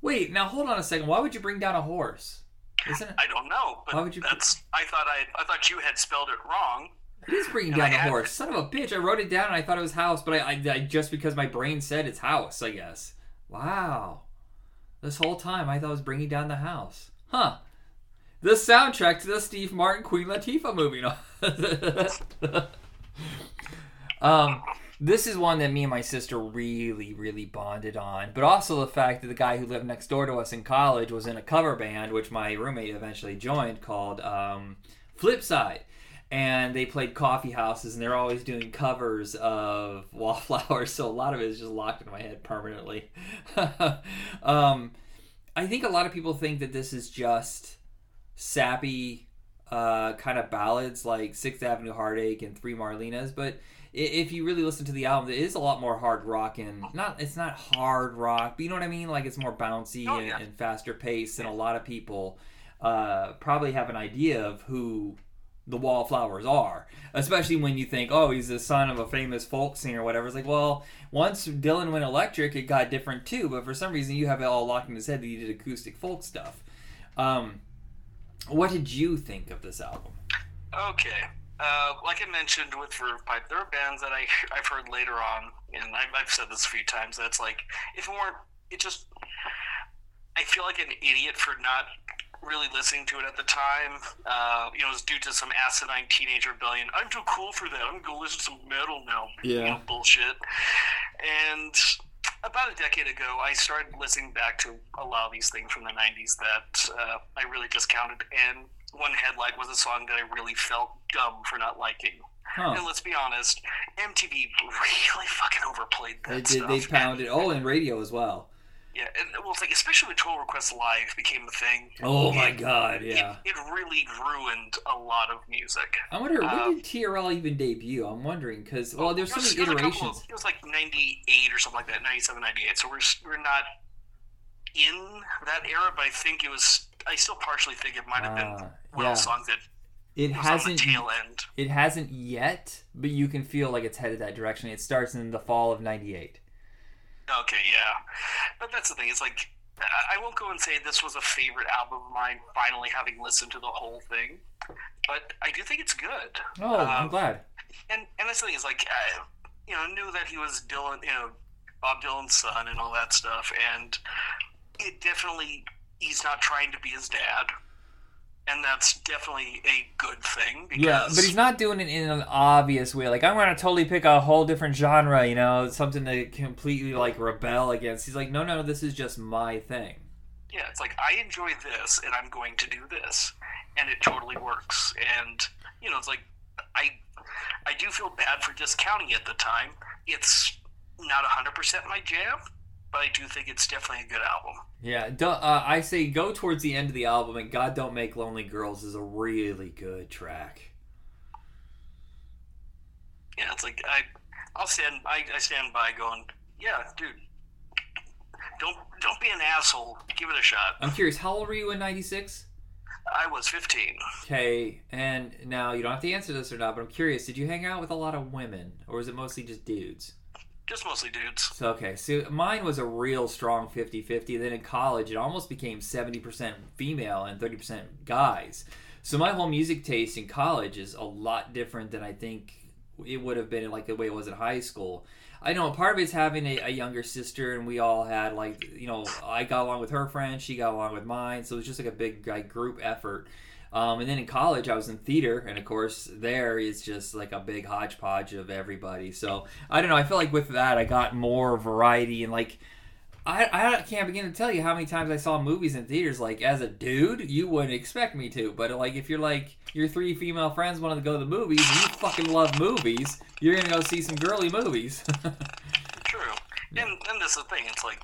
Wait, now hold on a second. Why would you bring down a horse? Isn't it? I don't know, Why would you- that's. I thought I I thought you had spelled it wrong. It is bringing down the horse. Son of a bitch! I wrote it down and I thought it was house, but I, I, I just because my brain said it's house, I guess. Wow. This whole time I thought it was bringing down the house. Huh. The soundtrack to the Steve Martin Queen Latifah movie. Um, this is one that me and my sister really, really bonded on. But also the fact that the guy who lived next door to us in college was in a cover band, which my roommate eventually joined, called um, Flipside. And they played coffee houses, and they're always doing covers of Wallflowers. So a lot of it is just locked in my head permanently. um, I think a lot of people think that this is just sappy uh, kind of ballads like Sixth Avenue Heartache and Three Marlenas, but if you really listen to the album, it is a lot more hard rock and not it's not hard rock, but you know what I mean? Like it's more bouncy Oh, and, yeah. and faster paced, and a lot of people uh, probably have an idea of who the Wallflowers are, especially when you think, oh, he's the son of a famous folk singer or whatever. It's like, well, once Dylan went electric, it got different too, but for some reason you have it all locked in his head that he did acoustic folk stuff. Um, what did you think of this album? Okay. Uh, like I mentioned with Verve Pipe, there are bands that I I've heard later on, and I've, I've said this a few times. That's like if it weren't, it just I feel like an idiot for not really listening to it at the time. Uh, you know, it was due to some asinine teenage rebellion. I'm too cool for that. I'm gonna go listen to some metal now. You know, bullshit. And about a decade ago, I started listening back to a lot of these things from the '90s that uh, I really discounted. And one headlight was a song that I really felt dumb for not liking. Huh. And let's be honest, MTV really fucking overplayed that They did. stuff. They pounded. It. Oh, and radio as well. Yeah, and well, it's like especially when Total Request Live became a thing. Oh my God! it- Yeah. It, really ruined a lot of music. I wonder when Um, did TRL even debut? I'm wondering because well, there's so many it was a couple iterations. of- it was like 98 or something like that, 97, 98. So we're, we're not in that era, but I think it was, I still partially think it might have been Ah, one yeah. songs that It was on the hasn't. tail end. It hasn't yet, but you can feel like it's headed that direction. It starts in the fall of '98. Okay, yeah. But that's the thing. It's like I won't go and say this was a favorite album of mine. Finally, having listened to the whole thing, but I do think it's good. Oh, I'm Um, glad. And and that's the thing is like I, you know knew that he was Dylan, you know, Bob Dylan's son and all that stuff, and it definitely he's not trying to be his dad, and that's definitely a good thing because Yeah, but he's not doing it in an obvious way. Like I'm gonna totally pick a whole different genre, you know, something to completely like rebel against. He's like, no, no, this is just my thing. Yeah, it's like I enjoy this, and I'm going to do this, and it totally works. And you know, it's like I, I do feel bad for discounting it at the time. It's not hundred percent my jam, but I do think it's definitely a good album. Yeah, uh, I say go towards the end of the album, and God Don't Make Lonely Girls is a really good track. Yeah, it's like I, I'll stand, I, I stand by, going, yeah, dude, don't don't be an asshole. Give it a shot. I'm curious, how old were you in '96? I was 15. Okay, and now you don't have to answer this or not, but I'm curious, did you hang out with a lot of women, or was it mostly just dudes? Just mostly dudes. So, okay, so mine was a real strong 50 50. Then in college, it almost became 70% female and 30% guys. So, my whole music taste in college is a lot different than I think it would have been like the way it was in high school. I know part of it's having a, a younger sister, and we all had like, you know, I got along with her friends, she got along with mine. So, it was just like a big like, group effort. Um, and then in college, I was in theater, and of course, there is just like a big hodgepodge of everybody. So I don't know. I feel like with that, I got more variety, and like I, I can't begin to tell you how many times I saw movies in theaters. Like as a dude, you wouldn't expect me to, but like if you're like your three female friends wanted to go to the movies, and you fucking love movies, you're gonna go see some girly movies. True. And and this is the thing. It's like,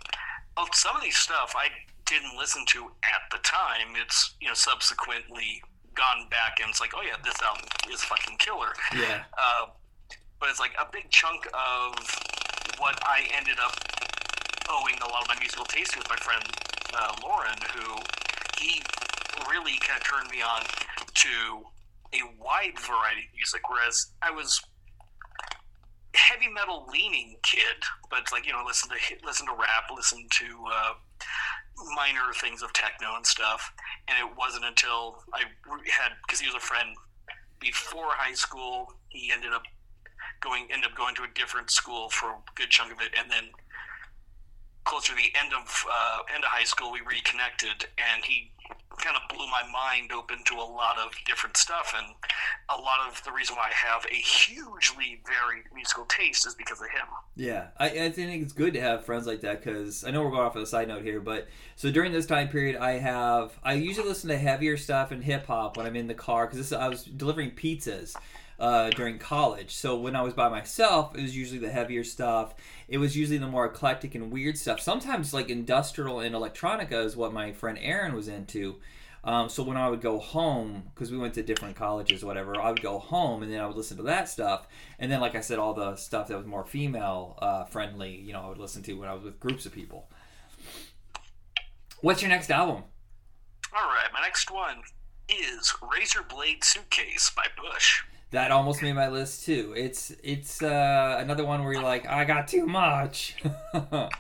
some of these stuff I didn't listen to at the time. It's you know subsequently gone back and it's like, oh yeah, this album is fucking killer. yeah. Uh, but it's like a big chunk of what I ended up owing a lot of my musical taste to with my friend uh, Lauren, who he really kind of turned me on to a wide variety of music, whereas I was heavy metal leaning kid, but like you know listen to listen to rap, listen to uh, minor things of techno and stuff. And it wasn't until I had because he was a friend before high school, he ended up going ended up going to a different school for a good chunk of it, and then closer to the end of uh, end of high school, we reconnected, and he kind of blew my mind open to a lot of different stuff, and a lot of the reason why I have a hugely varied musical taste is because of him. Yeah, I, I think it's good to have friends like that because I know we're going off of a side note here, but so during this time period, I have I usually listen to heavier stuff and hip hop when I'm in the car because I was delivering pizzas. Uh, during college. So when I was by myself, it was usually the heavier stuff. It was usually the more eclectic and weird stuff. Sometimes like industrial and electronica is what my friend Aaron was into. Um, so when I would go home, because we went to different colleges or whatever, I would go home and then I would listen to that stuff. And then, like I said, all the stuff that was more female uh, friendly, you know, I would listen to when I was with groups of people. What's your next album? All right, my next one is Razor Blade Suitcase by Bush that almost made my list too. It's it's uh, another one where you're like, I got too much. well,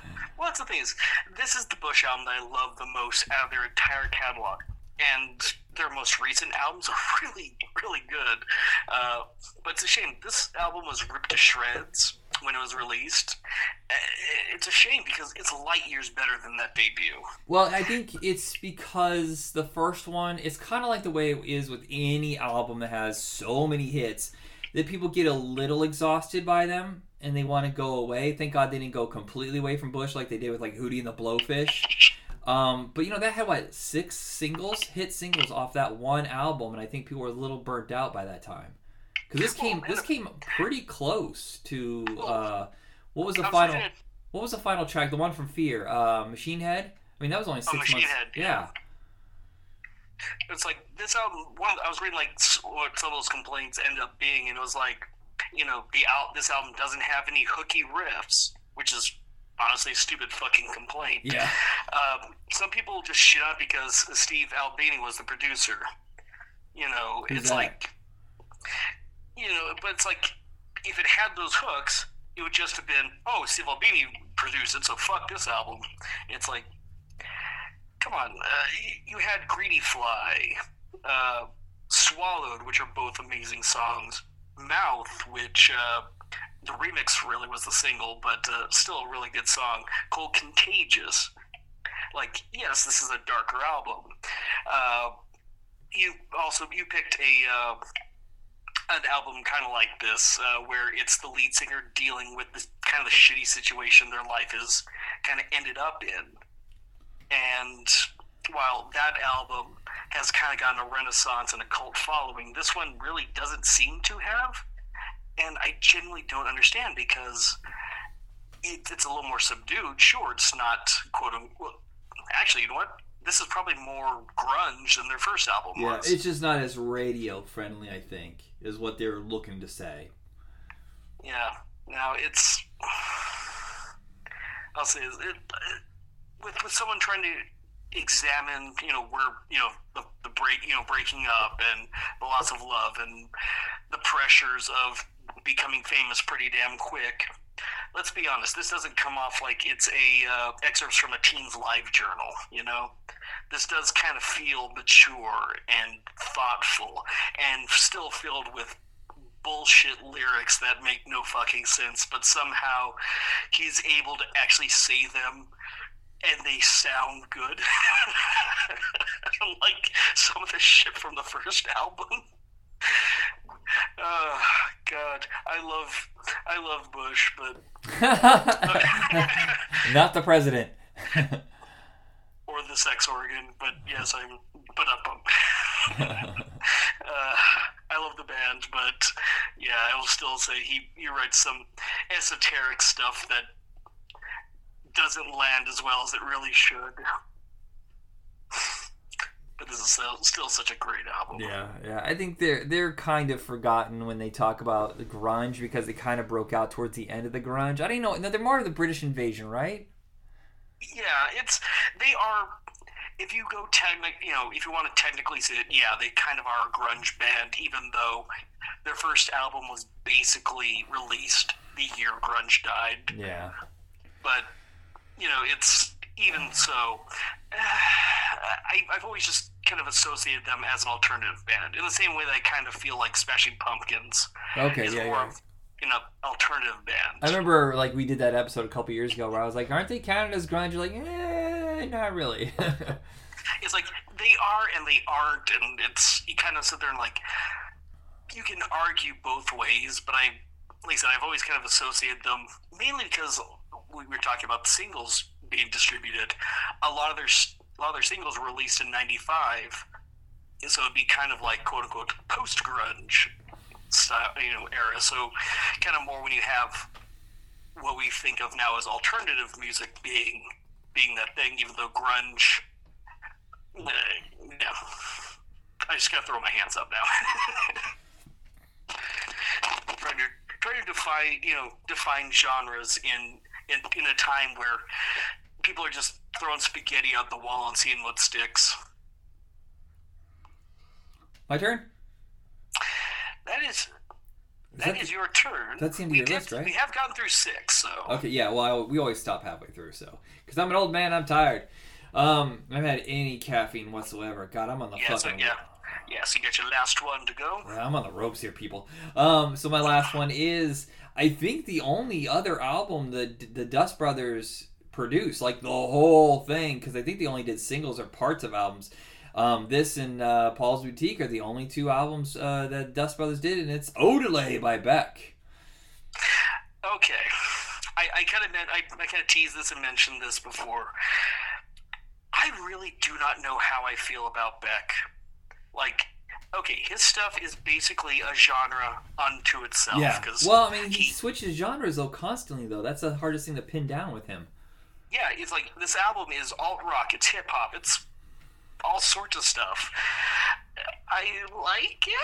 that's the thing is, this is the Bush album that I love the most out of their entire catalog, and their most recent albums are really really good. Uh, but it's a shame this album was ripped to shreds when it was released. Uh, it's a shame because it's light years better than that debut. Well, I think it's because the first one, it's kind of like the way it is with any album that has so many hits that people get a little exhausted by them and they want to go away. Thank God they didn't go completely away from Bush like they did with like Hootie and the Blowfish. Um, but you know that had what six singles, hit singles off that one album, and I think people were a little burnt out by that time because this came this came pretty close to uh, what was the final what was the final track the one from Fear uh, Machine Head I mean that was only oh, six oh, months Head, yeah. yeah. It's like this album. One, I was reading like what some of those complaints end up being, and it was like, you know, the out this album doesn't have any hooky riffs, which is honestly a stupid fucking complaint. Yeah. Um, some people just shit on because Steve Albini was the producer. You know, Who's it's that? like you know, but it's like if it had those hooks, it would just have been, oh, Steve Albini produced it, so fuck this album. It's like, come on, uh, you had Greedy Fly, uh, Swallowed, which are both amazing songs, Mouth, which uh, the remix really was the single, but uh, still a really good song, called Contagious. Like, yes, this is a darker album. Uh, you also you picked a uh, an album kind of like this, uh, where it's the lead singer dealing with this kind of the shitty situation their life is kind of ended up in. And while that album has kind of gotten a renaissance and a cult following, this one really doesn't seem to have. And I genuinely don't understand because it, it's a little more subdued. Sure, it's not quote unquote. Actually, you know what? This is probably more grunge than their first album yeah, was. it's just not as radio friendly. I think is what they're looking to say. Yeah. Now it's. I'll say it, it, with with someone trying to examine, you know, where you know the, the break, you know, breaking up and the loss of love and the pressures of becoming famous pretty damn quick. Let's be honest. This doesn't come off like it's a uh, excerpts from a teen's live journal. You know, this does kind of feel mature and thoughtful and still filled with bullshit lyrics that make no fucking sense, but somehow he's able to actually say them and they sound good. like some of the shit from the first album. Oh God, I love, I love Bush, but not the president or the sex organ. But yes, I'm. But up. uh, I love the band, but yeah, I will still say he he writes some esoteric stuff that doesn't land as well as it really should. But this is still, still such a great album. Yeah, yeah. I think they're they're kind of forgotten when they talk about the grunge because they kind of broke out towards the end of the grunge. I don't know. No, they're more of the British invasion, right? Yeah, it's they are. If you go technic, you know, if you want to technically say it, yeah, they kind of are a grunge band, even though their first album was basically released the year grunge died. Yeah. But you know, it's even so. I, I've always just kind of associated them as an alternative band in the same way that I kind of feel like Smashing Pumpkins Okay, is yeah, more yeah. of an alternative band. I remember like we did that episode a couple years ago where I was like, "Aren't they counted as grunge?" You're like, "Eh, not really." it's like they are and they aren't, and it's you kind of sit there and like you can argue both ways, but I, like I said, I've always kind of associated them mainly because we were talking about the singles being distributed. A lot of their a lot of their singles were released in '95, so it'd be kind of like quote unquote post grunge style, you know, era. So kind of more when you have what we think of now as alternative music being being that thing, even though grunge. Yeah, I just gotta throw my hands up now. trying to trying to define you know define genres in in in a time where people are just throwing spaghetti out the wall and seeing what sticks. My turn. That is Is that that is your turn. that's the end of your did- list, right? We have gone through six, so Okay, yeah. Well, I, we always stop halfway through, so because I'm an old man, I'm tired. Um, I haven't had any caffeine whatsoever. God, I'm on the Yeah, so fucking. yeah. yeah. So you got your last one to go. Yeah, I'm on the ropes here, people. Um, so my last one is, I think the only other album that the Dust Brothers produced, like the whole thing, because I think they only did singles or parts of albums. Um, this and uh, Paul's Boutique are the only two albums uh, that Dust Brothers did, and it's Odelay by Beck. Okay. I, I kind of meant I, I kind of teased this and mentioned this before. I really do not know how I feel about Beck. Like, okay, his stuff is basically a genre unto itself. Yeah. Well, I mean, he he- switches genres though constantly though. That's the hardest thing to pin down with him. Yeah, it's like this album is alt rock, it's hip hop, it's all sorts of stuff. I like it.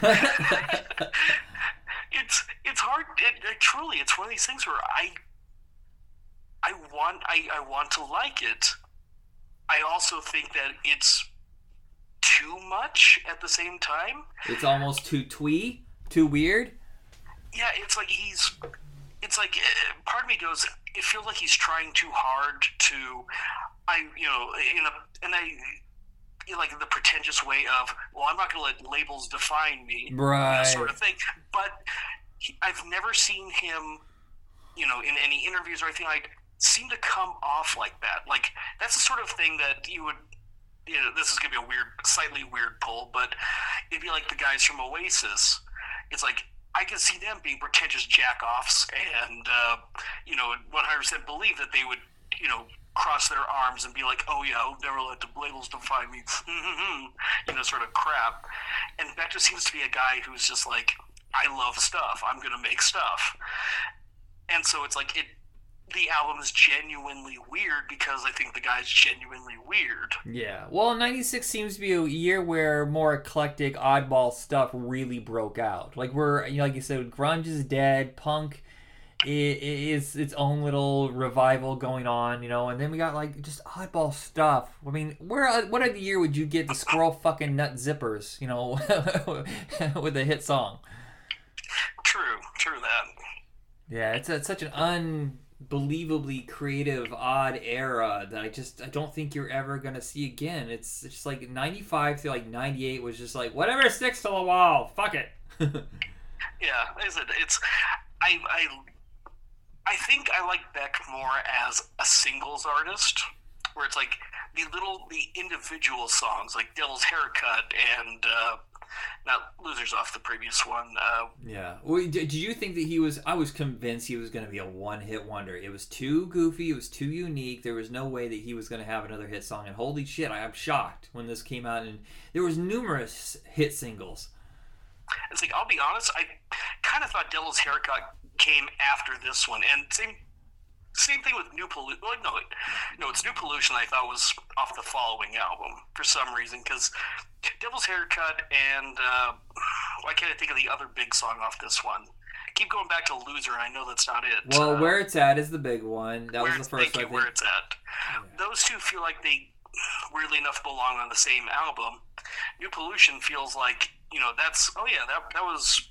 it's it's hard. It, it truly, it's one of these things where I I want I, I want to like it. I also think that it's too much at the same time. it's almost too twee, too weird. Yeah, it's like he's. It's like uh, part of me goes. It feels like he's trying too hard to. I you know in a and I. Like the pretentious way of, well, I'm not going to let labels define me, Right. sort of thing. But he, I've never seen him, you know, in any interviews or anything like, seem to come off like that. Like that's the sort of thing that you would you know, this is gonna be a weird, slightly weird pull, but it'd be like the guys from Oasis. It's like I can see them being pretentious jackoffs, and uh, you know, 100% believe that they would, you know, cross their arms and be like, "Oh yeah, I'll never let the labels define me," you know, sort of crap. And Beck seems to be a guy who's just like, "I love stuff. I'm gonna make stuff," and so it's like it. The album is genuinely weird because I think the guy's genuinely weird. Yeah. Well, 96 seems to be a year where more eclectic, oddball stuff really broke out. Like, we're, you know, like you said, grunge is dead, punk is its own little revival going on, you know, and then we got, like, just oddball stuff. I mean, where, uh, what other year would you get the squirrel fucking nut zippers, you know, with a hit song? True, true that. Yeah, it's, it's such an unbelievably creative, odd era that I just I don't think you're ever gonna see again. It's, just like '95 to like '98 was just like whatever sticks to the wall, fuck it. Yeah, like I said, it's I I I think I like Beck more as a singles artist, where it's like the little the individual songs like Devil's Haircut and uh, not Losers off the previous one. Uh, yeah. Well, did, you think that he was? I was convinced he was gonna be a one-hit wonder. It was too goofy. It was too unique. There was no way that he was gonna have another hit song. And holy shit, I am shocked when this came out. And there was numerous hit singles. it's like I'll be honest, I kind of thought Devil's Haircut came after this one, and same same thing with New Pollution. Well, no, no, it's New Pollution. I thought was off the following album for some reason because Devil's Haircut and uh, why can't I think of the other big song off this one? Keep going back to Loser, and I know that's not it. Well, Uh, where it's at is the big one. That was the first thank you, I where it's at. Those two feel like they weirdly enough belong on the same album. New Pollution feels like you know that's oh yeah that that was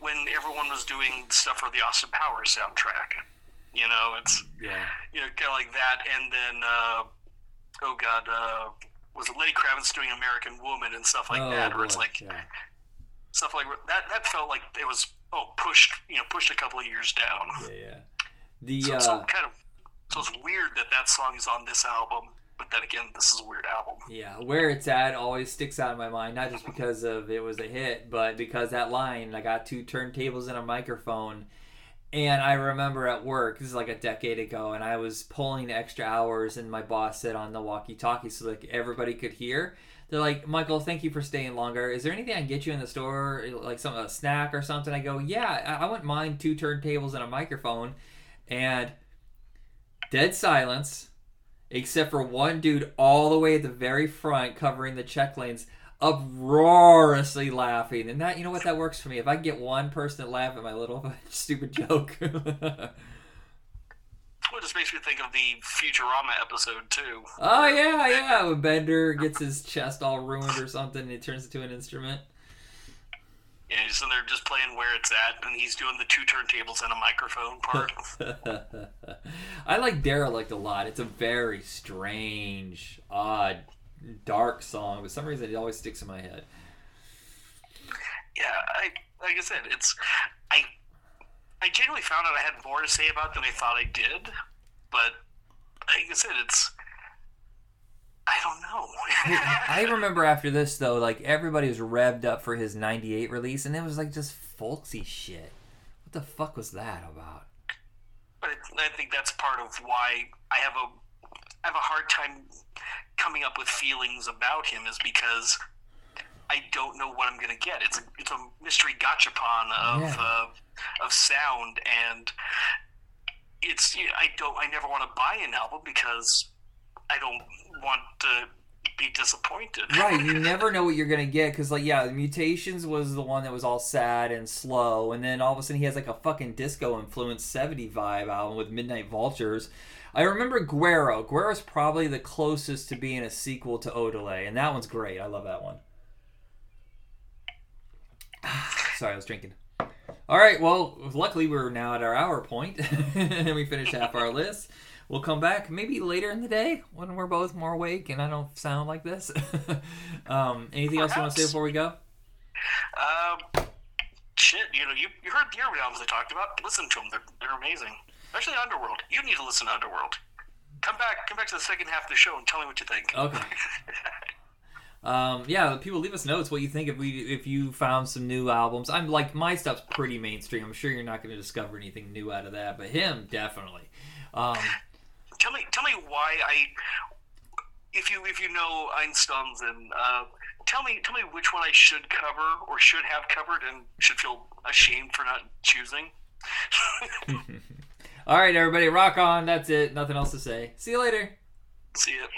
when everyone was doing stuff for the Austin Powers soundtrack. You know, it's Yeah. you know kind of like that, and then uh, oh god, uh, was it Lenny Kravitz doing American Woman and stuff like oh, that, boy. where it's like yeah. stuff like that. That felt like it was oh pushed you know pushed a couple of years down. yeah, yeah. The So, uh, so kind of so it's weird that that song is on this album, but then again, this is a weird album. Yeah, where it's at always sticks out in my mind, not just because of it was a hit, but because that line, I got two turntables and a microphone. And I remember at work, this is like a decade ago, and I was pulling extra hours, and my boss said on the walkie talkie so like everybody could hear. They're like, Michael, thank you for staying longer. Is there anything I can get you in the store, eh, like some a snack or something? I go, yeah, I, I wouldn't mind two turntables and a microphone. And dead silence except for one dude all the way at the very front covering the check lanes uproariously laughing. And that you know what that works for me. If i can get one person to laugh at my little stupid joke. Well, it just makes me think of the Futurama episode too. oh yeah yeah when bender gets his chest all ruined or something and it turns into an instrument. Yeah, he's in there just playing where it's at, and he's doing the two turntables and a microphone part. i like derelict a lot. It's a very strange odd dark song but for some reason it always sticks in my head yeah, I like I said, it's I I genuinely found out I had more to say about than I thought I did, but like I said, it's I don't know. I remember after this though, like everybody was revved up for his '98 release, and it was like just folksy shit. What the fuck was that about? but I think that's part of why I have a have a hard time coming up with feelings about him is because I don't know what I'm going to get. It's a it's a mystery gachapon of Yeah. uh, of sound, and it's I don't I never want to buy an album because I don't want to be disappointed. Right, you never know what you're gonna get because, like, yeah, Mutations was the one that was all sad and slow, and then all of a sudden he has like a fucking disco influenced '70 vibe album with Midnight Vultures. I remember Guero. Guero's probably the closest to being a sequel to Odelay, and that one's great. I love that one. Sorry, I was drinking. All right, well, luckily we're now at our hour point, and we finished half our list. We'll come back maybe later in the day when we're both more awake and I don't sound like this. um, anything else you want to say before we go? Um, shit, you know, you, you heard the albums I talked about. Listen to them; they're, they're amazing. Especially Underworld. You need to listen to Underworld. Come back, come back to the second half of the show and tell me what you think. Okay. Um, yeah, people leave us notes what you think if we if you found some new albums. I'm like my stuff's pretty mainstream. I'm sure you're not going to discover anything new out of that, but him definitely. Um, tell me, tell me why I. If you if you know Einstein's and uh, tell me tell me which one I should cover or should have covered and should feel ashamed for not choosing. all right, everybody, rock on. That's it. Nothing else to say. See you later. See it.